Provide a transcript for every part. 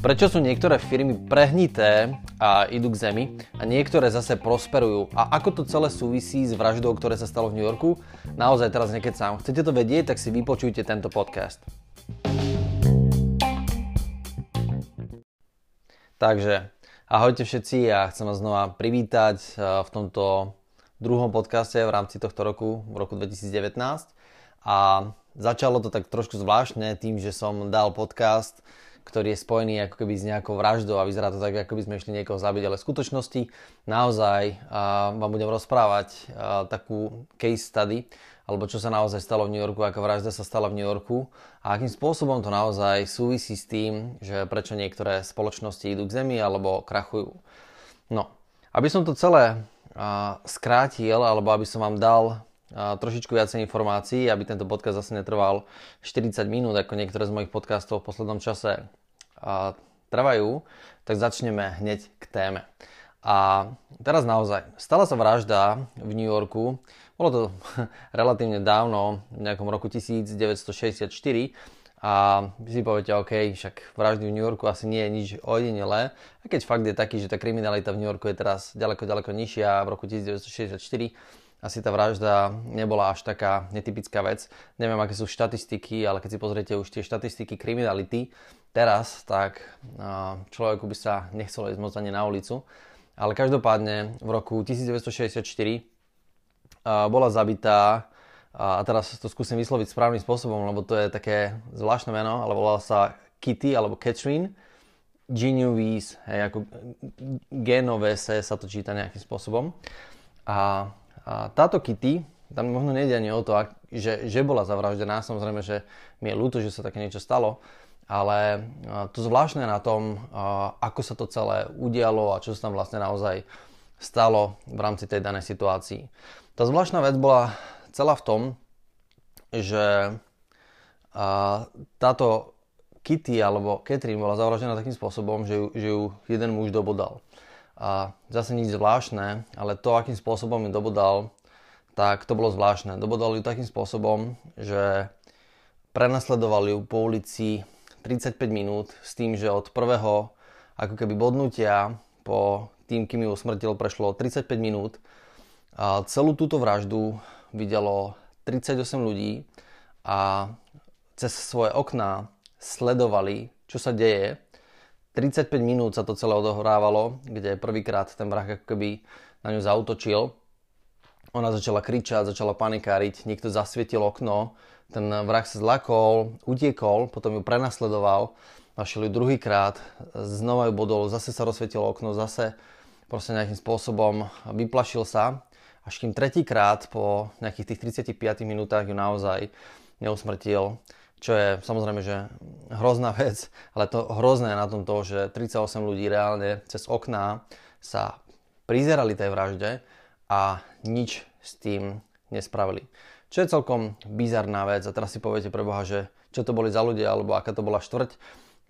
Prečo sú niektoré firmy prehnité a idú k zemi a niektoré zase prosperujú a ako to celé súvisí s vraždou, ktoré sa stalo v New Yorku? Naozaj teraz nekecám. Chcete to vedieť, tak si vypočujte tento podcast. Takže, ahojte všetci a ja chcem vás znova privítať eh, v tomto druhom podcaste v rámci tohto roku, v roku 2019. A začalo to tak trošku zvláštne tým, že som dal podcast ktorý je spojený ako keby s nejakou vraždou a vyzerá to tak, ako by sme išli niekoho zabiť, ale v skutočnosti naozaj uh, vám budem rozprávať uh, takú case study, alebo čo sa naozaj stalo v New Yorku, aká vražda sa stala v New Yorku a akým spôsobom to naozaj súvisí s tým, že prečo niektoré spoločnosti idú k zemi alebo krachujú. No, aby som to celé uh, skrátil, alebo aby som vám dal trošičku viacej informácií, aby tento podcast zase netrval 40 minút, ako niektoré z mojich podcastov v poslednom čase trvajú, tak začneme hneď k téme. A teraz naozaj, stala sa vražda v New Yorku, bolo to relatívne dávno, v nejakom roku 1964 a si poviete, OK, však vraždy v New Yorku asi nie je nič ojedinelé, a keď fakt je taký, že tá kriminalita v New Yorku je teraz ďaleko, ďaleko nižšia v roku 1964, asi tá vražda nebola až taká netypická vec. Neviem, aké sú štatistiky, ale keď si pozriete už tie štatistiky kriminality teraz, tak človeku by sa nechcelo ísť moc ani na ulicu. Ale každopádne v roku 1964 bola zabitá a teraz to skúsim vysloviť správnym spôsobom, lebo to je také zvláštne meno, ale volala sa Kitty alebo Catherine Genovese, hej, ako Genovese sa to číta nejakým spôsobom. A a táto Kitty, tam možno nejde ani o to, že, že bola zavraždená, samozrejme, že mi je ľúto, že sa také niečo stalo, ale to zvláštne na tom, ako sa to celé udialo a čo sa tam vlastne naozaj stalo v rámci tej danej situácii. Tá zvláštna vec bola celá v tom, že táto Kitty alebo Catherine bola zavraždená takým spôsobom, že ju, že ju jeden muž dobodal. A zase nič zvláštne, ale to, akým spôsobom ju dobodal, tak to bolo zvláštne. Dobodal ju takým spôsobom, že prenasledoval ju po ulici 35 minút s tým, že od prvého ako keby bodnutia po tým, kým ju usmrtil, prešlo 35 minút. A celú túto vraždu videlo 38 ľudí a cez svoje okná sledovali, čo sa deje 35 minút sa to celé odohrávalo, kde prvýkrát ten vrah ako keby na ňu zautočil. Ona začala kričať, začala panikáriť, niekto zasvietil okno, ten vrah sa zlakol, utiekol, potom ju prenasledoval, našiel ju druhýkrát, znova ju bodol, zase sa rozsvietilo okno, zase proste nejakým spôsobom vyplašil sa, až kým tretíkrát po nejakých tých 35 minútach ju naozaj neusmrtil čo je samozrejme, že hrozná vec, ale to hrozné na tom to, že 38 ľudí reálne cez okná sa prizerali tej vražde a nič s tým nespravili. Čo je celkom bizarná vec a teraz si poviete pre Boha, že čo to boli za ľudia alebo aká to bola štvrť,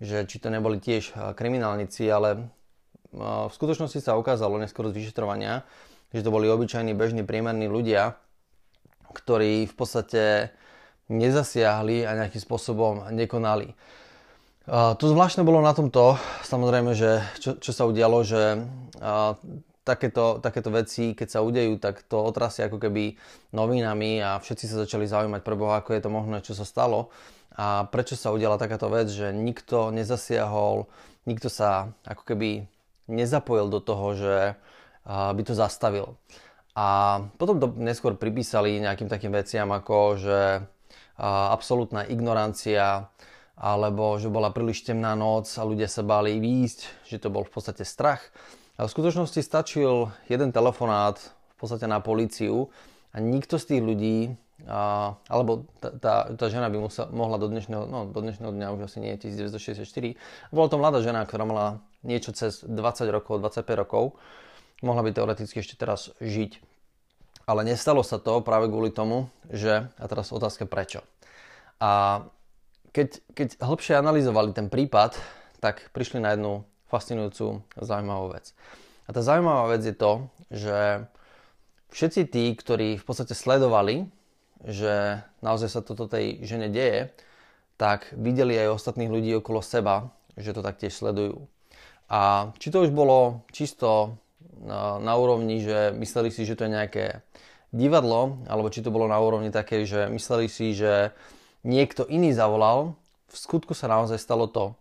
že či to neboli tiež eh, kriminálnici, ale eh, v skutočnosti sa ukázalo neskôr z vyšetrovania, že to boli obyčajní bežní priemerní ľudia, ktorí v podstate nezasiahli a nejakým spôsobom nekonali. Uh, to zvláštne bolo na tomto, samozrejme, že čo, čo sa udialo, že uh, takéto, takéto veci, keď sa udejú, tak to otrasie ako keby novinami a všetci sa začali zaujímať pre Boha, ako je to možné, čo sa stalo a prečo sa udiala takáto vec, že nikto nezasiahol, nikto sa ako keby nezapojil do toho, že uh, by to zastavil. A potom to neskôr pripísali nejakým takým veciam ako, že absolútna ignorancia, alebo že bola príliš temná noc a ľudia sa báli výjsť, že to bol v podstate strach. Ale v skutočnosti stačil jeden telefonát v podstate na políciu a nikto z tých ľudí, a, alebo tá, tá, tá žena by musel, mohla do dnešného, no, do dnešného dňa už asi nie, 1964, bola to mladá žena, ktorá mala niečo cez 20 rokov, 25 rokov, mohla by teoreticky ešte teraz žiť. Ale nestalo sa to práve kvôli tomu, že, a teraz otázka prečo. A keď, keď hlbšie analyzovali ten prípad, tak prišli na jednu fascinujúcu zaujímavú vec. A tá zaujímavá vec je to, že všetci tí, ktorí v podstate sledovali, že naozaj sa toto tej žene deje, tak videli aj ostatných ľudí okolo seba, že to taktiež sledujú. A či to už bolo čisto na, na úrovni, že mysleli si, že to je nejaké divadlo, alebo či to bolo na úrovni také, že mysleli si, že niekto iný zavolal, v skutku sa naozaj stalo to,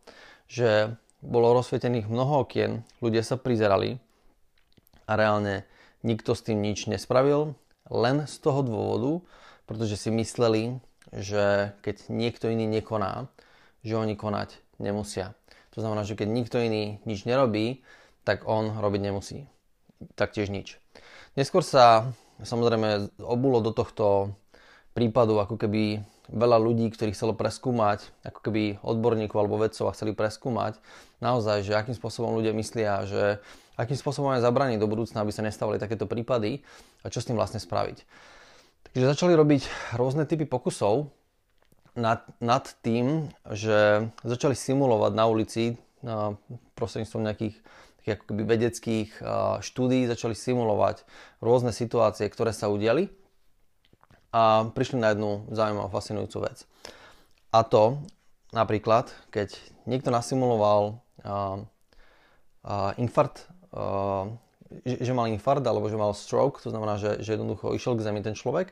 že bolo rozsvietených mnoho okien, ľudia sa prizerali a reálne nikto s tým nič nespravil, len z toho dôvodu, pretože si mysleli, že keď niekto iný nekoná, že oni konať nemusia. To znamená, že keď nikto iný nič nerobí, tak on robiť nemusí. Taktiež nič. Neskôr sa samozrejme obulo do tohto prípadu ako keby veľa ľudí, ktorí chcelo preskúmať, ako keby odborníkov alebo vedcov a chceli preskúmať naozaj, že akým spôsobom ľudia myslia, že akým spôsobom aj zabraniť do budúcna, aby sa nestávali takéto prípady a čo s tým vlastne spraviť. Takže začali robiť rôzne typy pokusov nad, nad tým, že začali simulovať na ulici prostredníctvom nejakých ako keby vedeckých štúdí, začali simulovať rôzne situácie, ktoré sa udiali a prišli na jednu zaujímavú, fascinujúcu vec. A to napríklad, keď niekto nasimuloval uh, uh, infarkt, uh, že, že mal infarkt alebo že mal stroke, to znamená, že, že jednoducho išiel k zemi ten človek,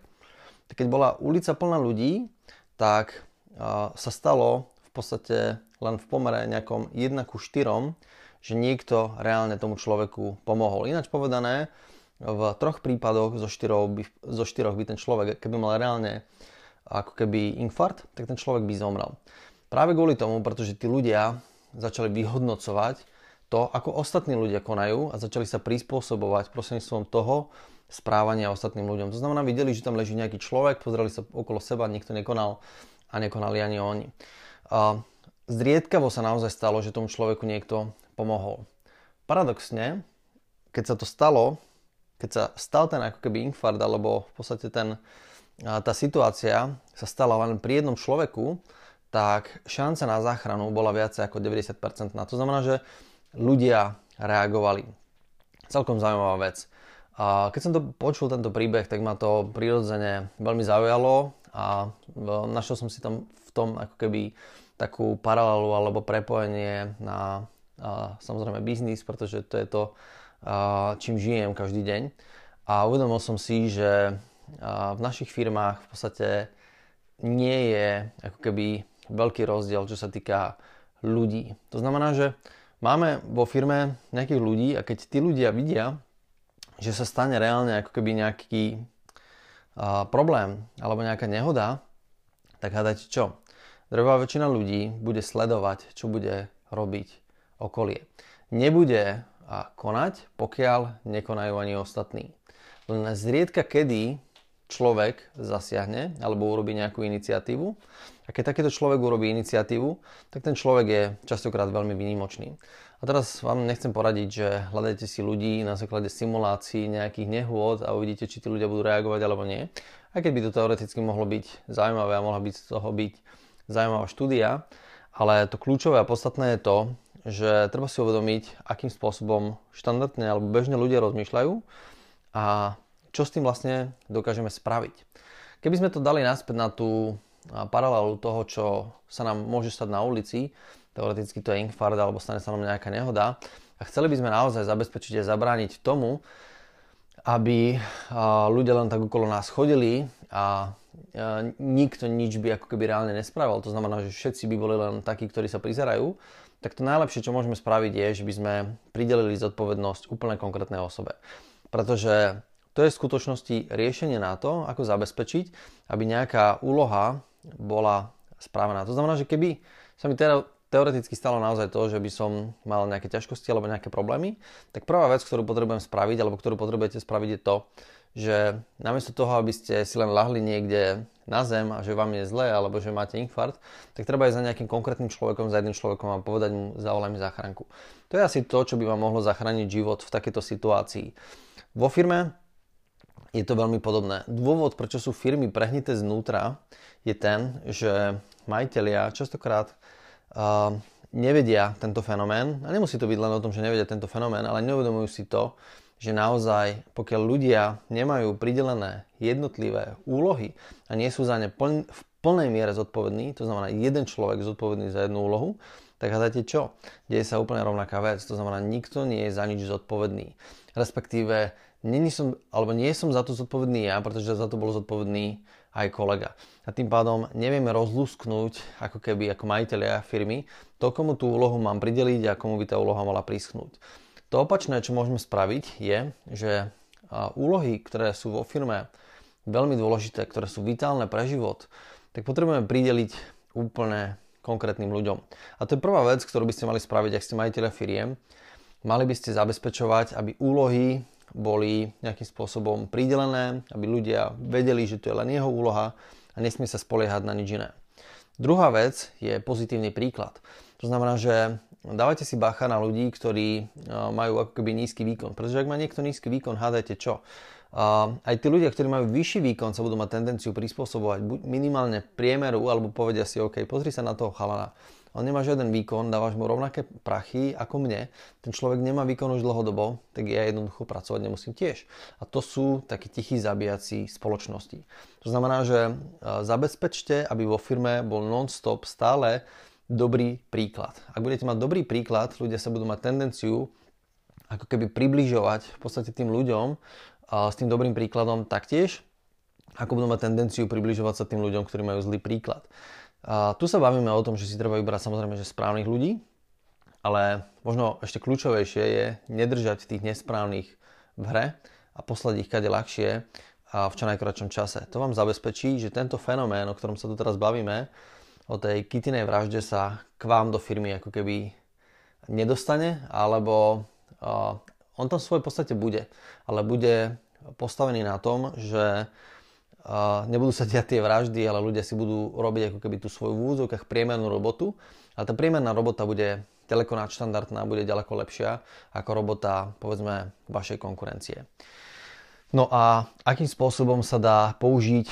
tak keď bola ulica plná ľudí, tak uh, sa stalo v podstate len v pomere nejakom 1 ku 4, že niekto reálne tomu človeku pomohol. Ináč povedané, v troch prípadoch zo štyroch by, zo štyroch by ten človek, keby mal reálne ako keby infarkt, tak ten človek by zomrel. Práve kvôli tomu, pretože tí ľudia začali vyhodnocovať to, ako ostatní ľudia konajú a začali sa prispôsobovať prostredníctvom toho, správania ostatným ľuďom. To znamená, videli, že tam leží nejaký človek, pozreli sa okolo seba, nikto nekonal a nekonali ani oni. A zriedkavo sa naozaj stalo, že tomu človeku niekto pomohol. Paradoxne, keď sa to stalo, keď sa stal ten ako keby infarkt, alebo v podstate ten, tá situácia sa stala len pri jednom človeku, tak šanca na záchranu bola viacej ako 90%. To znamená, že ľudia reagovali. Celkom zaujímavá vec. A keď som to počul, tento príbeh, tak ma to prirodzene veľmi zaujalo a našiel som si tam v tom ako keby takú paralelu alebo prepojenie na a, samozrejme biznis, pretože to je to, čím žijem každý deň. A uvedomil som si, že v našich firmách v podstate nie je ako keby veľký rozdiel, čo sa týka ľudí. To znamená, že máme vo firme nejakých ľudí a keď tí ľudia vidia, že sa stane reálne ako keby nejaký problém alebo nejaká nehoda, tak hádajte čo? Drvá väčšina ľudí bude sledovať, čo bude robiť okolie. Nebude uh, konať, pokiaľ nekonajú ani ostatní. Len zriedka kedy človek zasiahne alebo urobí nejakú iniciatívu. A keď takéto človek urobí iniciatívu, tak ten človek je častokrát veľmi výnimočný. A teraz vám nechcem poradiť, že hľadajte si ľudí na základe simulácií nejakých nehôd a uvidíte, či tí ľudia budú reagovať alebo nie. Aj keď by to teoreticky mohlo byť zaujímavé a mohla byť z toho byť zaujímavá štúdia, ale to kľúčové a podstatné je to, že treba si uvedomiť, akým spôsobom štandardne alebo bežne ľudia rozmýšľajú a čo s tým vlastne dokážeme spraviť. Keby sme to dali naspäť na tú paralelu toho, čo sa nám môže stať na ulici, teoreticky to je infarkt alebo stane sa nám nejaká nehoda. A chceli by sme naozaj zabezpečiť a zabrániť tomu, aby ľudia len tak okolo nás chodili a nikto nič by ako keby reálne nespravil. To znamená, že všetci by boli len takí, ktorí sa prizerajú. Tak to najlepšie, čo môžeme spraviť je, že by sme pridelili zodpovednosť úplne konkrétnej osobe. Pretože to je v skutočnosti riešenie na to, ako zabezpečiť, aby nejaká úloha bola správená. To znamená, že keby sa mi teda teoreticky stalo naozaj to, že by som mal nejaké ťažkosti alebo nejaké problémy, tak prvá vec, ktorú potrebujem spraviť alebo ktorú potrebujete spraviť je to, že namiesto toho, aby ste si len lahli niekde na zem a že vám je zle alebo že máte infarkt, tak treba ísť za nejakým konkrétnym človekom, za jedným človekom a povedať mu, zavolaj mi záchranku. To je asi to, čo by vám mohlo zachrániť život v takejto situácii. Vo firme je to veľmi podobné. Dôvod, prečo sú firmy prehnité znútra, je ten, že majiteľia častokrát uh, nevedia tento fenomén, a nemusí to byť len o tom, že nevedia tento fenomén, ale neuvedomujú si to, že naozaj, pokiaľ ľudia nemajú pridelené jednotlivé úlohy a nie sú za ne pln, v plnej miere zodpovedný, to znamená jeden človek zodpovedný za jednu úlohu, tak hádajte čo? Deje sa úplne rovnaká vec, to znamená, nikto nie je za nič zodpovedný. Respektíve, není som, alebo nie som za to zodpovedný ja, pretože za to bol zodpovedný aj kolega. A tým pádom nevieme rozlusknúť, ako keby ako majiteľia firmy, to, komu tú úlohu mám prideliť a komu by tá úloha mala prischnúť. To opačné, čo môžeme spraviť, je, že úlohy, ktoré sú vo firme veľmi dôležité, ktoré sú vitálne pre život, tak potrebujeme prideliť úplne konkrétnym ľuďom. A to je prvá vec, ktorú by ste mali spraviť, ak ste majiteľa firiem. Mali by ste zabezpečovať, aby úlohy boli nejakým spôsobom pridelené, aby ľudia vedeli, že to je len jeho úloha a nesmie sa spoliehať na nič iné. Druhá vec je pozitívny príklad. To znamená, že dávajte si bacha na ľudí, ktorí majú ako keby nízky výkon. Pretože ak má niekto nízky výkon, hádajte čo? Uh, aj tí ľudia, ktorí majú vyšší výkon, sa budú mať tendenciu prispôsobovať buď minimálne priemeru, alebo povedia si, OK, pozri sa na toho chalana. On nemá žiaden výkon, dávaš mu rovnaké prachy ako mne. Ten človek nemá výkon už dlhodobo, tak ja jednoducho pracovať nemusím tiež. A to sú takí tichí zabíjací spoločnosti. To znamená, že zabezpečte, aby vo firme bol non-stop stále dobrý príklad. Ak budete mať dobrý príklad, ľudia sa budú mať tendenciu ako keby približovať v podstate tým ľuďom s tým dobrým príkladom taktiež, ako budú mať tendenciu približovať sa tým ľuďom, ktorí majú zlý príklad. A tu sa bavíme o tom, že si treba vybrať samozrejme že správnych ľudí, ale možno ešte kľúčovejšie je nedržať tých nesprávnych v hre a poslať ich kade ľahšie a v čo najkračom čase. To vám zabezpečí, že tento fenomén, o ktorom sa tu teraz bavíme, o tej kytinej vražde sa k vám do firmy ako keby nedostane, alebo on tam svoj podstate bude, ale bude postavený na tom, že nebudú sa diať tie vraždy, ale ľudia si budú robiť ako keby tú svoju v úzokách priemernú robotu. A tá priemerná robota bude ďaleko nadštandardná, bude ďaleko lepšia ako robota, povedzme, vašej konkurencie. No a akým spôsobom sa dá použiť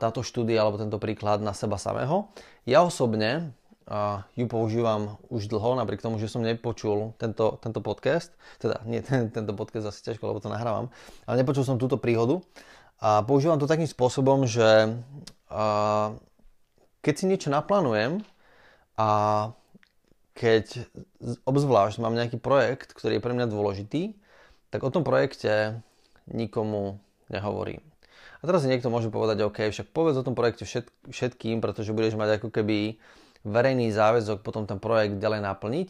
táto štúdia alebo tento príklad na seba samého? Ja osobne ju používam už dlho, napriek tomu, že som nepočul tento, tento podcast, teda nie ten, tento podcast asi ťažko, lebo to nahrávam, ale nepočul som túto príhodu. A používam to takým spôsobom, že a, keď si niečo naplánujem a keď obzvlášť mám nejaký projekt, ktorý je pre mňa dôležitý, tak o tom projekte nikomu nehovorím. A teraz si niekto môže povedať, OK, však povedz o tom projekte všetkým, pretože budeš mať ako keby verejný záväzok potom ten projekt ďalej naplniť.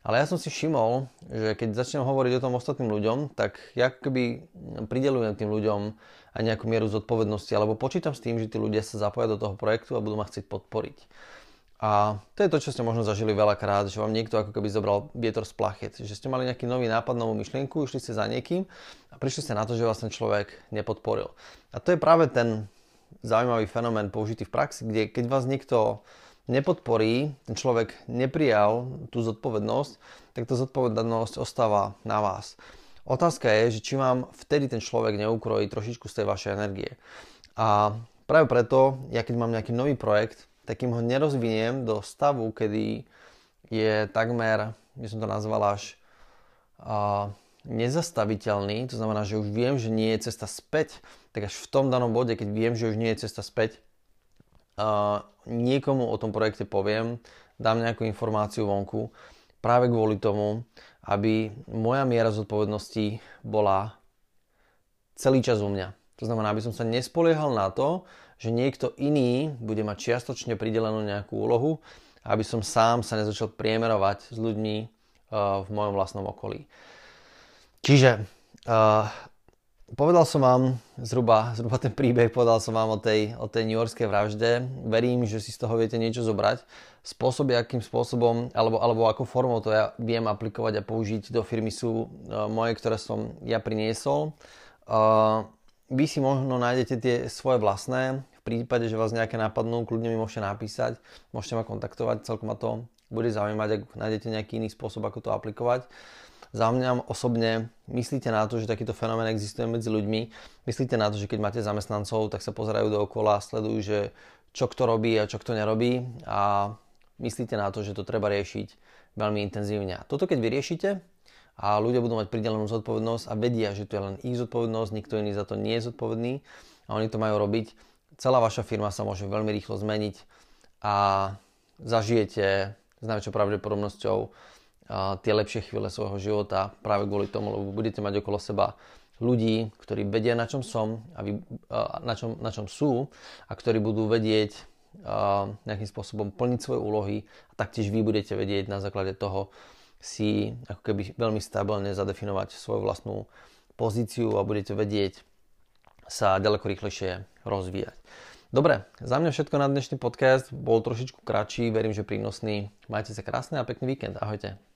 Ale ja som si všimol, že keď začnem hovoriť o tom ostatným ľuďom, tak ja keby pridelujem tým ľuďom aj nejakú mieru zodpovednosti, alebo počítam s tým, že tí ľudia sa zapoja do toho projektu a budú ma chcieť podporiť. A to je to, čo ste možno zažili veľakrát, že vám niekto ako keby zobral vietor z plachet, že ste mali nejaký nový nápad, novú myšlienku, išli ste za niekým a prišli ste na to, že vás ten človek nepodporil. A to je práve ten zaujímavý fenomén použitý v praxi, kde keď vás niekto nepodporí, ten človek neprijal tú zodpovednosť, tak tá zodpovednosť ostáva na vás. Otázka je, že či vám vtedy ten človek neukrojí trošičku z tej vašej energie. A práve preto, ja keď mám nejaký nový projekt, tak im ho nerozviniem do stavu, kedy je takmer, by som to nazval až a, nezastaviteľný, to znamená, že už viem, že nie je cesta späť, tak až v tom danom bode, keď viem, že už nie je cesta späť, niekomu o tom projekte poviem, dám nejakú informáciu vonku, práve kvôli tomu, aby moja miera zodpovednosti bola celý čas u mňa. To znamená, aby som sa nespoliehal na to, že niekto iný bude mať čiastočne pridelenú nejakú úlohu, aby som sám sa nezačal priemerovať s ľuďmi uh, v mojom vlastnom okolí. Čiže uh, Povedal som vám zhruba, zhruba ten príbeh, povedal som vám o tej, o tej New Yorkskej vražde. Verím, že si z toho viete niečo zobrať. Spôsoby, akým spôsobom, alebo, alebo ako formou to ja viem aplikovať a použiť do firmy sú uh, moje, ktoré som ja priniesol. Uh, vy si možno nájdete tie svoje vlastné. V prípade, že vás nejaké napadnú, kľudne mi môžete napísať, môžete ma kontaktovať, celkom ma to bude zaujímať, ak nájdete nejaký iný spôsob, ako to aplikovať. Za mňa osobne myslíte na to, že takýto fenomén existuje medzi ľuďmi, myslíte na to, že keď máte zamestnancov, tak sa pozerajú dookola a sledujú, že čo kto robí a čo kto nerobí a myslíte na to, že to treba riešiť veľmi intenzívne. Toto keď vyriešite a ľudia budú mať pridelenú zodpovednosť a vedia, že to je len ich zodpovednosť, nikto iný za to nie je zodpovedný. A oni to majú robiť, celá vaša firma sa môže veľmi rýchlo zmeniť a zažijete s najväčšou pravdepodobnosťou tie lepšie chvíle svojho života práve kvôli tomu, lebo budete mať okolo seba ľudí, ktorí vedia, na čom som a vy, na, čom, na čom sú a ktorí budú vedieť nejakým spôsobom plniť svoje úlohy. A taktiež vy budete vedieť na základe toho si ako keby veľmi stabilne zadefinovať svoju vlastnú pozíciu a budete vedieť sa ďaleko rýchlejšie rozvíjať. Dobre, za mňa všetko na dnešný podcast. Bol trošičku kratší, verím, že prínosný. Majte sa krásne a pekný víkend. Ahojte.